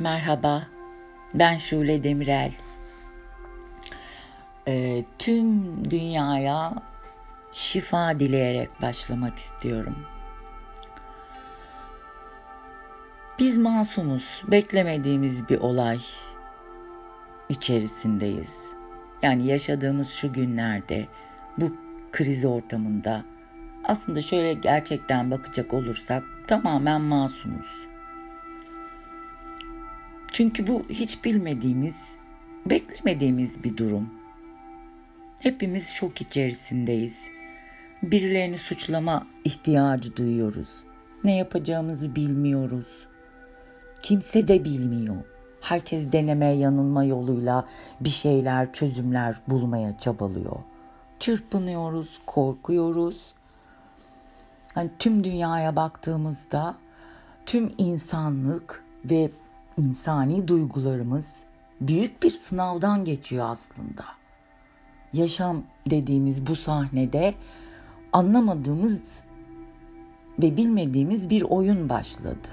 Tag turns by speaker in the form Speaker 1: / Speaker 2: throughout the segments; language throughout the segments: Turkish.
Speaker 1: Merhaba, ben Şule Demirel. Ee, tüm dünyaya şifa dileyerek başlamak istiyorum. Biz masumuz, beklemediğimiz bir olay içerisindeyiz. Yani yaşadığımız şu günlerde, bu kriz ortamında aslında şöyle gerçekten bakacak olursak tamamen masumuz. Çünkü bu hiç bilmediğimiz, beklemediğimiz bir durum. Hepimiz şok içerisindeyiz. Birilerini suçlama ihtiyacı duyuyoruz. Ne yapacağımızı bilmiyoruz. Kimse de bilmiyor. Herkes deneme yanılma yoluyla bir şeyler, çözümler bulmaya çabalıyor. Çırpınıyoruz, korkuyoruz. Hani tüm dünyaya baktığımızda tüm insanlık ve insani duygularımız büyük bir sınavdan geçiyor aslında. Yaşam dediğimiz bu sahnede anlamadığımız ve bilmediğimiz bir oyun başladı.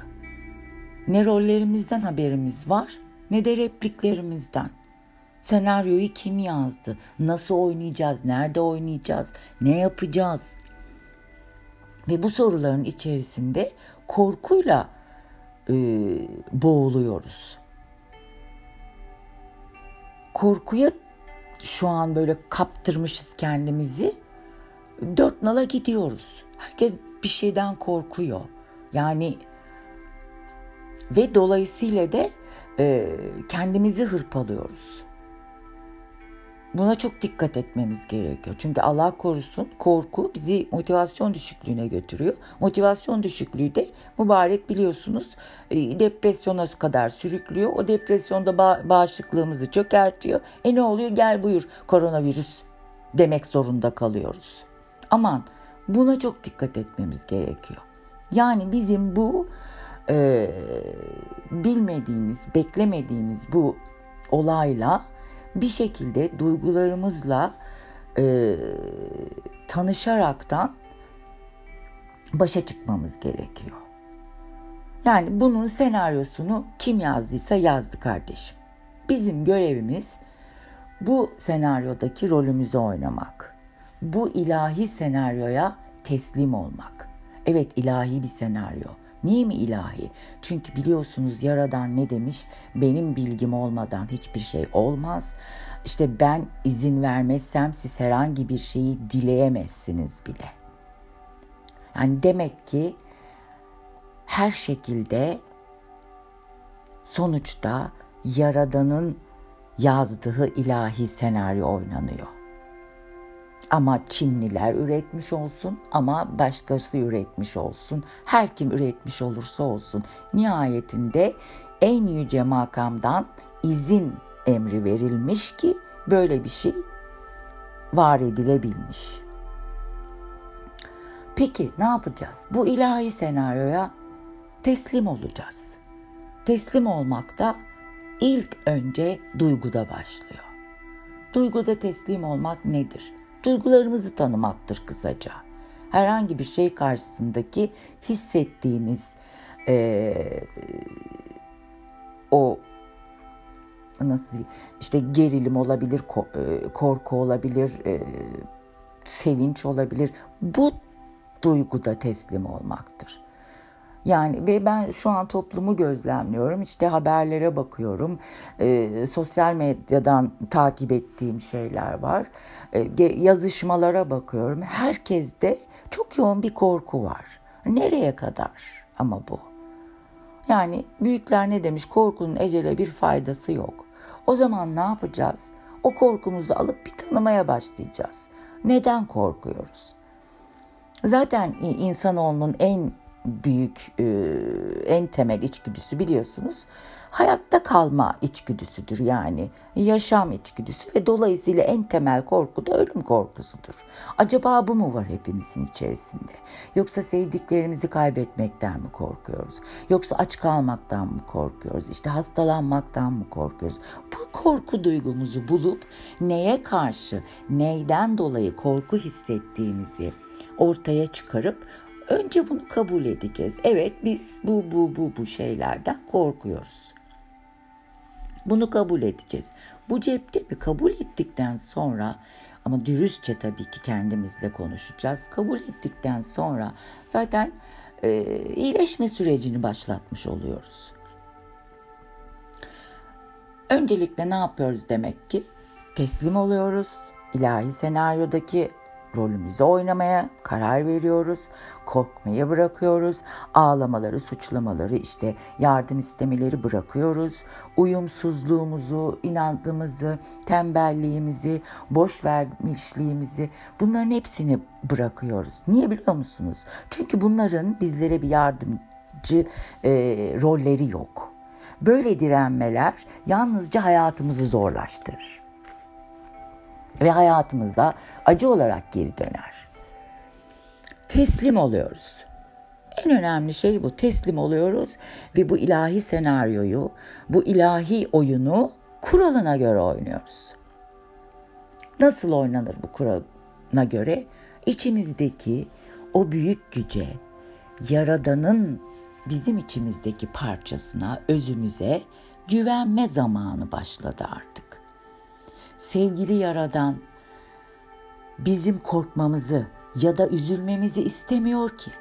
Speaker 1: Ne rollerimizden haberimiz var ne de repliklerimizden. Senaryoyu kim yazdı? Nasıl oynayacağız? Nerede oynayacağız? Ne yapacağız? Ve bu soruların içerisinde korkuyla e, boğuluyoruz. Korkuya şu an böyle kaptırmışız kendimizi. Dört nala gidiyoruz. Herkes bir şeyden korkuyor. Yani ve dolayısıyla da e, kendimizi hırpalıyoruz. Buna çok dikkat etmemiz gerekiyor. Çünkü Allah korusun korku bizi motivasyon düşüklüğüne götürüyor. Motivasyon düşüklüğü de mübarek biliyorsunuz e, depresyona kadar sürüklüyor. O depresyonda ba- bağışıklığımızı çökertiyor. E ne oluyor? Gel buyur koronavirüs demek zorunda kalıyoruz. Aman buna çok dikkat etmemiz gerekiyor. Yani bizim bu e, bilmediğimiz, beklemediğimiz bu olayla bir şekilde duygularımızla e, tanışaraktan başa çıkmamız gerekiyor. Yani bunun senaryosunu kim yazdıysa yazdı kardeşim. Bizim görevimiz bu senaryodaki rolümüzü oynamak. Bu ilahi senaryoya teslim olmak. Evet ilahi bir senaryo. Niye mi ilahi? Çünkü biliyorsunuz Yaradan ne demiş? Benim bilgim olmadan hiçbir şey olmaz. İşte ben izin vermezsem siz herhangi bir şeyi dileyemezsiniz bile. Yani demek ki her şekilde sonuçta Yaradan'ın yazdığı ilahi senaryo oynanıyor. Ama Çinliler üretmiş olsun ama başkası üretmiş olsun. Her kim üretmiş olursa olsun. Nihayetinde en yüce makamdan izin emri verilmiş ki böyle bir şey var edilebilmiş. Peki ne yapacağız? Bu ilahi senaryoya teslim olacağız. Teslim olmak da ilk önce duyguda başlıyor. Duyguda teslim olmak nedir? Duygularımızı tanımaktır kısaca. Herhangi bir şey karşısındaki hissettiğimiz e, o nasıl işte gerilim olabilir, korku olabilir, e, sevinç olabilir. Bu duyguda teslim olmaktır. Yani ve ben şu an toplumu gözlemliyorum. İşte haberlere bakıyorum. E, sosyal medyadan takip ettiğim şeyler var. E, yazışmalara bakıyorum. Herkeste çok yoğun bir korku var. Nereye kadar ama bu? Yani büyükler ne demiş? Korkunun ecele bir faydası yok. O zaman ne yapacağız? O korkumuzu alıp bir tanımaya başlayacağız. Neden korkuyoruz? Zaten insanoğlunun en büyük, e, en temel içgüdüsü biliyorsunuz hayatta kalma içgüdüsüdür yani yaşam içgüdüsü ve dolayısıyla en temel korku da ölüm korkusudur. Acaba bu mu var hepimizin içerisinde? Yoksa sevdiklerimizi kaybetmekten mi korkuyoruz? Yoksa aç kalmaktan mı korkuyoruz? İşte hastalanmaktan mı korkuyoruz? Bu korku duygumuzu bulup neye karşı, neyden dolayı korku hissettiğimizi ortaya çıkarıp Önce bunu kabul edeceğiz. Evet biz bu bu bu bu şeylerden korkuyoruz. Bunu kabul edeceğiz. Bu cepte mi kabul ettikten sonra ama dürüstçe tabii ki kendimizle konuşacağız. Kabul ettikten sonra zaten e, iyileşme sürecini başlatmış oluyoruz. Öncelikle ne yapıyoruz demek ki? Teslim oluyoruz. İlahi senaryodaki rolümüzü oynamaya karar veriyoruz. Korkmayı bırakıyoruz. Ağlamaları, suçlamaları, işte yardım istemeleri bırakıyoruz. Uyumsuzluğumuzu, inandığımızı, tembelliğimizi, boş vermişliğimizi bunların hepsini bırakıyoruz. Niye biliyor musunuz? Çünkü bunların bizlere bir yardımcı e, rolleri yok. Böyle direnmeler yalnızca hayatımızı zorlaştırır ve hayatımıza acı olarak geri döner. Teslim oluyoruz. En önemli şey bu. Teslim oluyoruz ve bu ilahi senaryoyu, bu ilahi oyunu kuralına göre oynuyoruz. Nasıl oynanır bu kuralına göre? İçimizdeki o büyük güce, Yaradan'ın bizim içimizdeki parçasına, özümüze güvenme zamanı başladı artık sevgili Yaradan bizim korkmamızı ya da üzülmemizi istemiyor ki.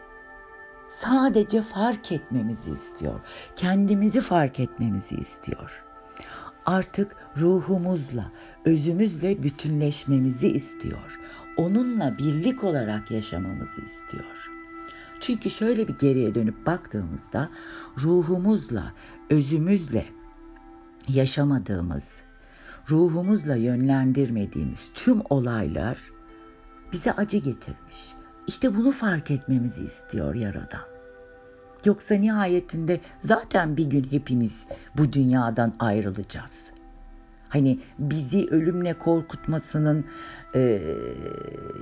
Speaker 1: Sadece fark etmemizi istiyor. Kendimizi fark etmemizi istiyor. Artık ruhumuzla, özümüzle bütünleşmemizi istiyor. Onunla birlik olarak yaşamamızı istiyor. Çünkü şöyle bir geriye dönüp baktığımızda ruhumuzla, özümüzle yaşamadığımız, ruhumuzla yönlendirmediğimiz tüm olaylar bize acı getirmiş. İşte bunu fark etmemizi istiyor Yaradan. Yoksa nihayetinde zaten bir gün hepimiz bu dünyadan ayrılacağız. Hani bizi ölümle korkutmasının e,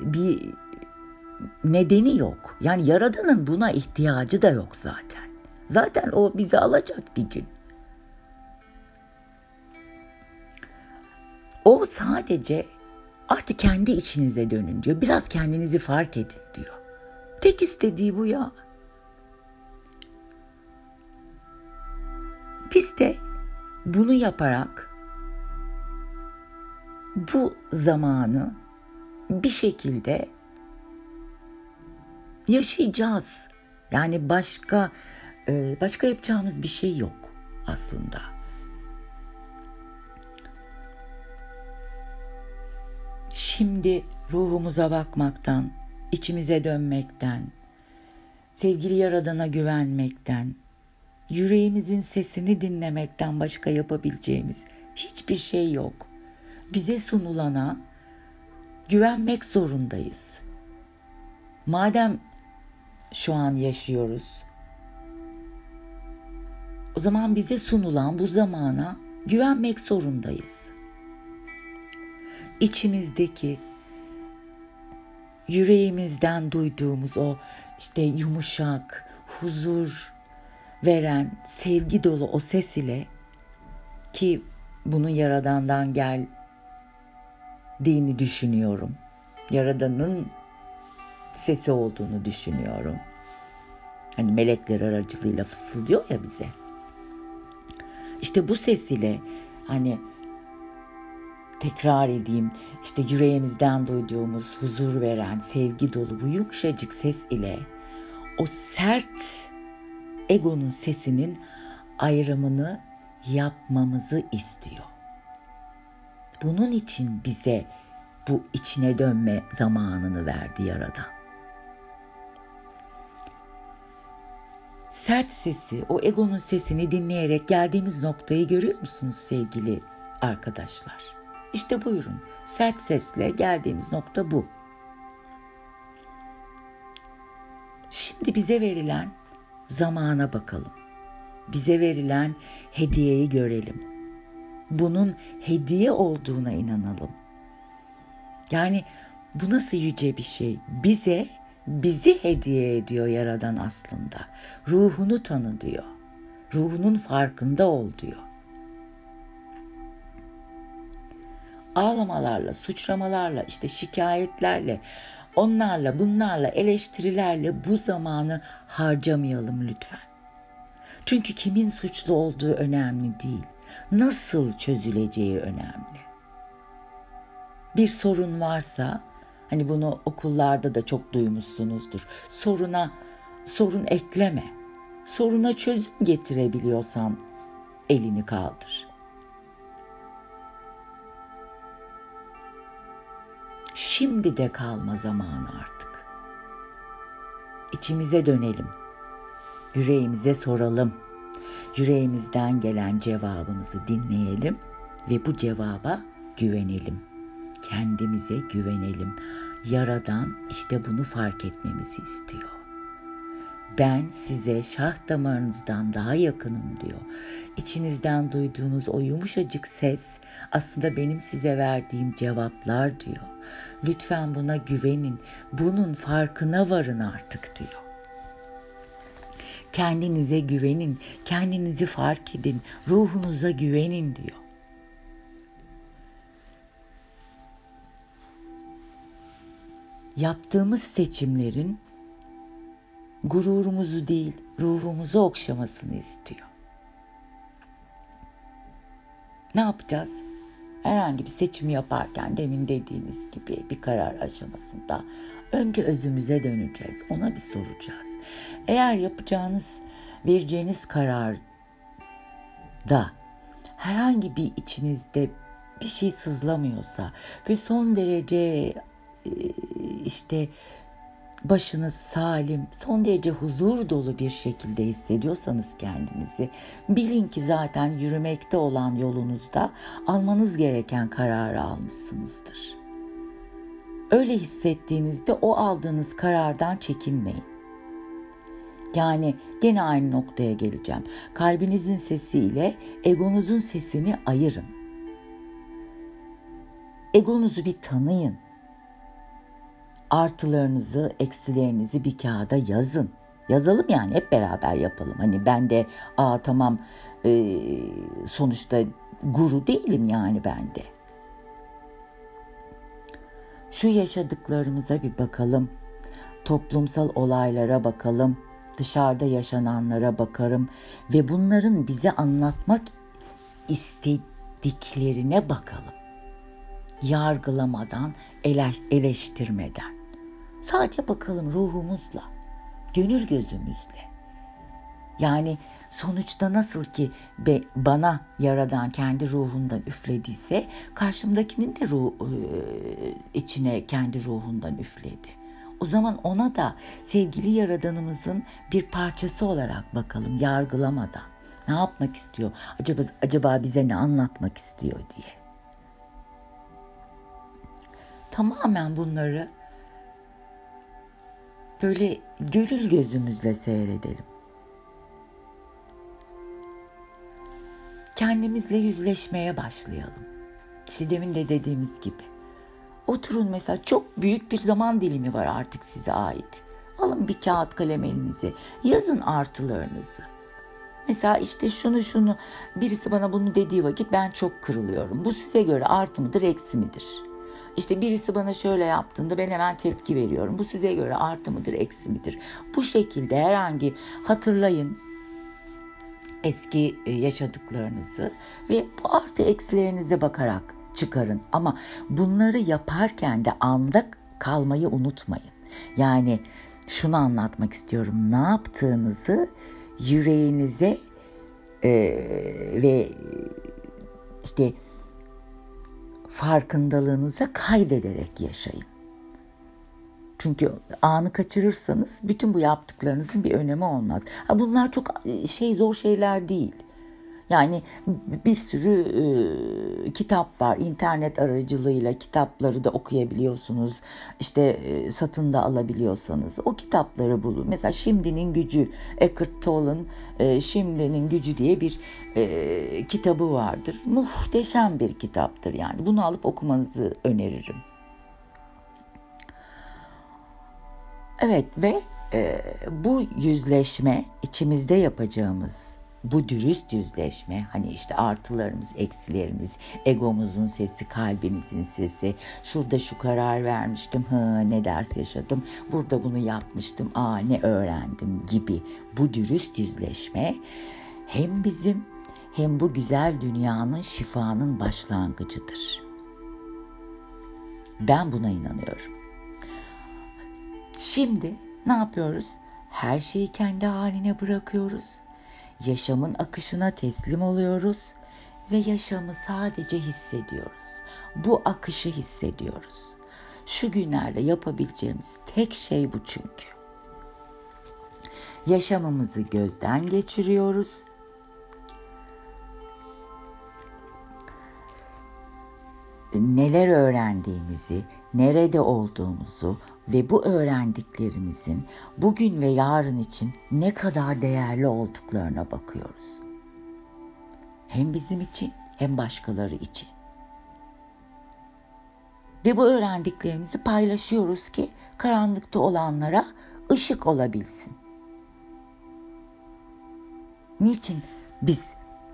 Speaker 1: bir nedeni yok. Yani Yaradan'ın buna ihtiyacı da yok zaten. Zaten o bizi alacak bir gün. O sadece artık kendi içinize dönün diyor. Biraz kendinizi fark edin diyor. Tek istediği bu ya. Biz de bunu yaparak bu zamanı bir şekilde yaşayacağız. Yani başka e, başka yapacağımız bir şey yok aslında. Şimdi ruhumuza bakmaktan, içimize dönmekten, sevgili Yaradan'a güvenmekten, yüreğimizin sesini dinlemekten başka yapabileceğimiz hiçbir şey yok. Bize sunulana güvenmek zorundayız. Madem şu an yaşıyoruz, o zaman bize sunulan bu zamana güvenmek zorundayız içimizdeki yüreğimizden duyduğumuz o işte yumuşak, huzur veren, sevgi dolu o ses ile ki bunu Yaradan'dan geldiğini düşünüyorum. Yaradan'ın sesi olduğunu düşünüyorum. Hani melekler aracılığıyla fısıldıyor ya bize. İşte bu ses ile hani tekrar edeyim işte yüreğimizden duyduğumuz huzur veren sevgi dolu bu yumuşacık ses ile o sert egonun sesinin ayrımını yapmamızı istiyor. Bunun için bize bu içine dönme zamanını verdi Yaradan. Sert sesi, o egonun sesini dinleyerek geldiğimiz noktayı görüyor musunuz sevgili arkadaşlar? İşte buyurun. Sert sesle geldiğimiz nokta bu. Şimdi bize verilen zamana bakalım. Bize verilen hediyeyi görelim. Bunun hediye olduğuna inanalım. Yani bu nasıl yüce bir şey? Bize bizi hediye ediyor Yaradan aslında. Ruhunu tanı diyor. Ruhunun farkında ol diyor. Ağlamalarla, suçlamalarla, işte şikayetlerle, onlarla, bunlarla, eleştirilerle bu zamanı harcamayalım lütfen. Çünkü kimin suçlu olduğu önemli değil. Nasıl çözüleceği önemli. Bir sorun varsa hani bunu okullarda da çok duymuşsunuzdur. Soruna sorun ekleme. Soruna çözüm getirebiliyorsan elini kaldır. Şimdi de kalma zamanı artık. İçimize dönelim. Yüreğimize soralım. Yüreğimizden gelen cevabımızı dinleyelim ve bu cevaba güvenelim. Kendimize güvenelim. Yaradan işte bunu fark etmemizi istiyor ben size şah damarınızdan daha yakınım diyor. İçinizden duyduğunuz o yumuşacık ses aslında benim size verdiğim cevaplar diyor. Lütfen buna güvenin. Bunun farkına varın artık diyor. Kendinize güvenin, kendinizi fark edin, ruhunuza güvenin diyor. Yaptığımız seçimlerin gururumuzu değil, ruhumuzu okşamasını istiyor. Ne yapacağız? Herhangi bir seçim yaparken demin dediğimiz gibi bir karar aşamasında önce özümüze döneceğiz. Ona bir soracağız. Eğer yapacağınız, vereceğiniz karar da herhangi bir içinizde bir şey sızlamıyorsa ve son derece işte başınız salim, son derece huzur dolu bir şekilde hissediyorsanız kendinizi, bilin ki zaten yürümekte olan yolunuzda almanız gereken kararı almışsınızdır. Öyle hissettiğinizde o aldığınız karardan çekinmeyin. Yani gene aynı noktaya geleceğim. Kalbinizin sesiyle egonuzun sesini ayırın. Egonuzu bir tanıyın artılarınızı, eksilerinizi bir kağıda yazın. Yazalım yani hep beraber yapalım. Hani ben de aa tamam e, sonuçta guru değilim yani ben de. Şu yaşadıklarımıza bir bakalım. Toplumsal olaylara bakalım. Dışarıda yaşananlara bakarım ve bunların bize anlatmak istediklerine bakalım. Yargılamadan, eleştirmeden. Sadece bakalım ruhumuzla, gönül gözümüzle. Yani sonuçta nasıl ki be, bana yaradan kendi ruhundan üflediyse karşımdakinin de ruh, e, içine kendi ruhundan üfledi. O zaman ona da sevgili yaradanımızın bir parçası olarak bakalım yargılamadan. Ne yapmak istiyor? Acaba acaba bize ne anlatmak istiyor diye. Tamamen bunları böyle gönül gözümüzle seyredelim. Kendimizle yüzleşmeye başlayalım. İşte demin de dediğimiz gibi. Oturun mesela çok büyük bir zaman dilimi var artık size ait. Alın bir kağıt kalem elinize. Yazın artılarınızı. Mesela işte şunu şunu birisi bana bunu dediği vakit ben çok kırılıyorum. Bu size göre artı mıdır eksi midir? İşte birisi bana şöyle yaptığında ben hemen tepki veriyorum. Bu size göre artı mıdır, eksi midir? Bu şekilde herhangi hatırlayın eski e, yaşadıklarınızı ve bu artı eksilerinize bakarak çıkarın. Ama bunları yaparken de anda kalmayı unutmayın. Yani şunu anlatmak istiyorum. Ne yaptığınızı yüreğinize e, ve işte farkındalığınıza kaydederek yaşayın. Çünkü anı kaçırırsanız bütün bu yaptıklarınızın bir önemi olmaz. Ha bunlar çok e, şey zor şeyler değil. Yani bir sürü e, kitap var. İnternet aracılığıyla kitapları da okuyabiliyorsunuz. İşte e, satın da alabiliyorsanız o kitapları bulun. Mesela Şimdinin Gücü, Eckhart Tolle'ın e, Şimdinin Gücü diye bir e, kitabı vardır. Muhteşem bir kitaptır yani. Bunu alıp okumanızı öneririm. Evet ve e, bu yüzleşme içimizde yapacağımız bu dürüst yüzleşme hani işte artılarımız, eksilerimiz, egomuzun sesi, kalbimizin sesi, şurada şu karar vermiştim, hı ne ders yaşadım, burada bunu yapmıştım, aa ne öğrendim gibi bu dürüst yüzleşme hem bizim hem bu güzel dünyanın şifanın başlangıcıdır. Ben buna inanıyorum. Şimdi ne yapıyoruz? Her şeyi kendi haline bırakıyoruz. Yaşamın akışına teslim oluyoruz ve yaşamı sadece hissediyoruz. Bu akışı hissediyoruz. Şu günlerde yapabileceğimiz tek şey bu çünkü. Yaşamımızı gözden geçiriyoruz. Neler öğrendiğimizi, nerede olduğumuzu ve bu öğrendiklerimizin bugün ve yarın için ne kadar değerli olduklarına bakıyoruz. Hem bizim için hem başkaları için. Ve bu öğrendiklerimizi paylaşıyoruz ki karanlıkta olanlara ışık olabilsin. Niçin biz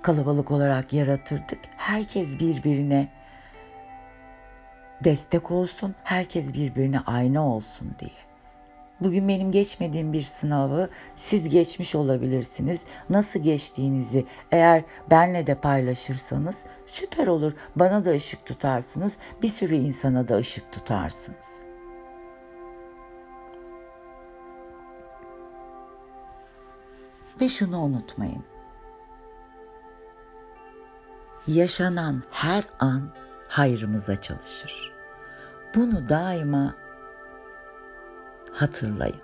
Speaker 1: kalabalık olarak yaratırdık? Herkes birbirine destek olsun, herkes birbirine ayna olsun diye. Bugün benim geçmediğim bir sınavı siz geçmiş olabilirsiniz. Nasıl geçtiğinizi eğer benle de paylaşırsanız süper olur. Bana da ışık tutarsınız. Bir sürü insana da ışık tutarsınız. Ve şunu unutmayın. Yaşanan her an hayrımıza çalışır. Bunu daima hatırlayın.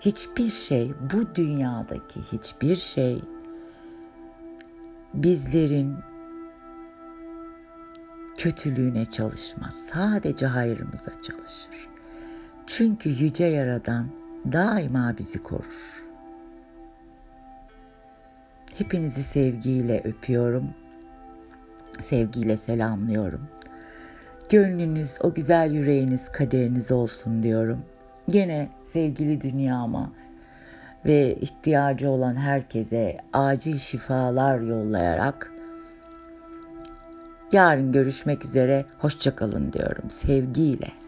Speaker 1: Hiçbir şey bu dünyadaki hiçbir şey bizlerin kötülüğüne çalışmaz. Sadece hayrımıza çalışır. Çünkü yüce yaradan daima bizi korur. Hepinizi sevgiyle öpüyorum. Sevgiyle selamlıyorum. Gönlünüz, o güzel yüreğiniz kaderiniz olsun diyorum. Gene sevgili dünyama ve ihtiyacı olan herkese acil şifalar yollayarak yarın görüşmek üzere hoşçakalın diyorum sevgiyle.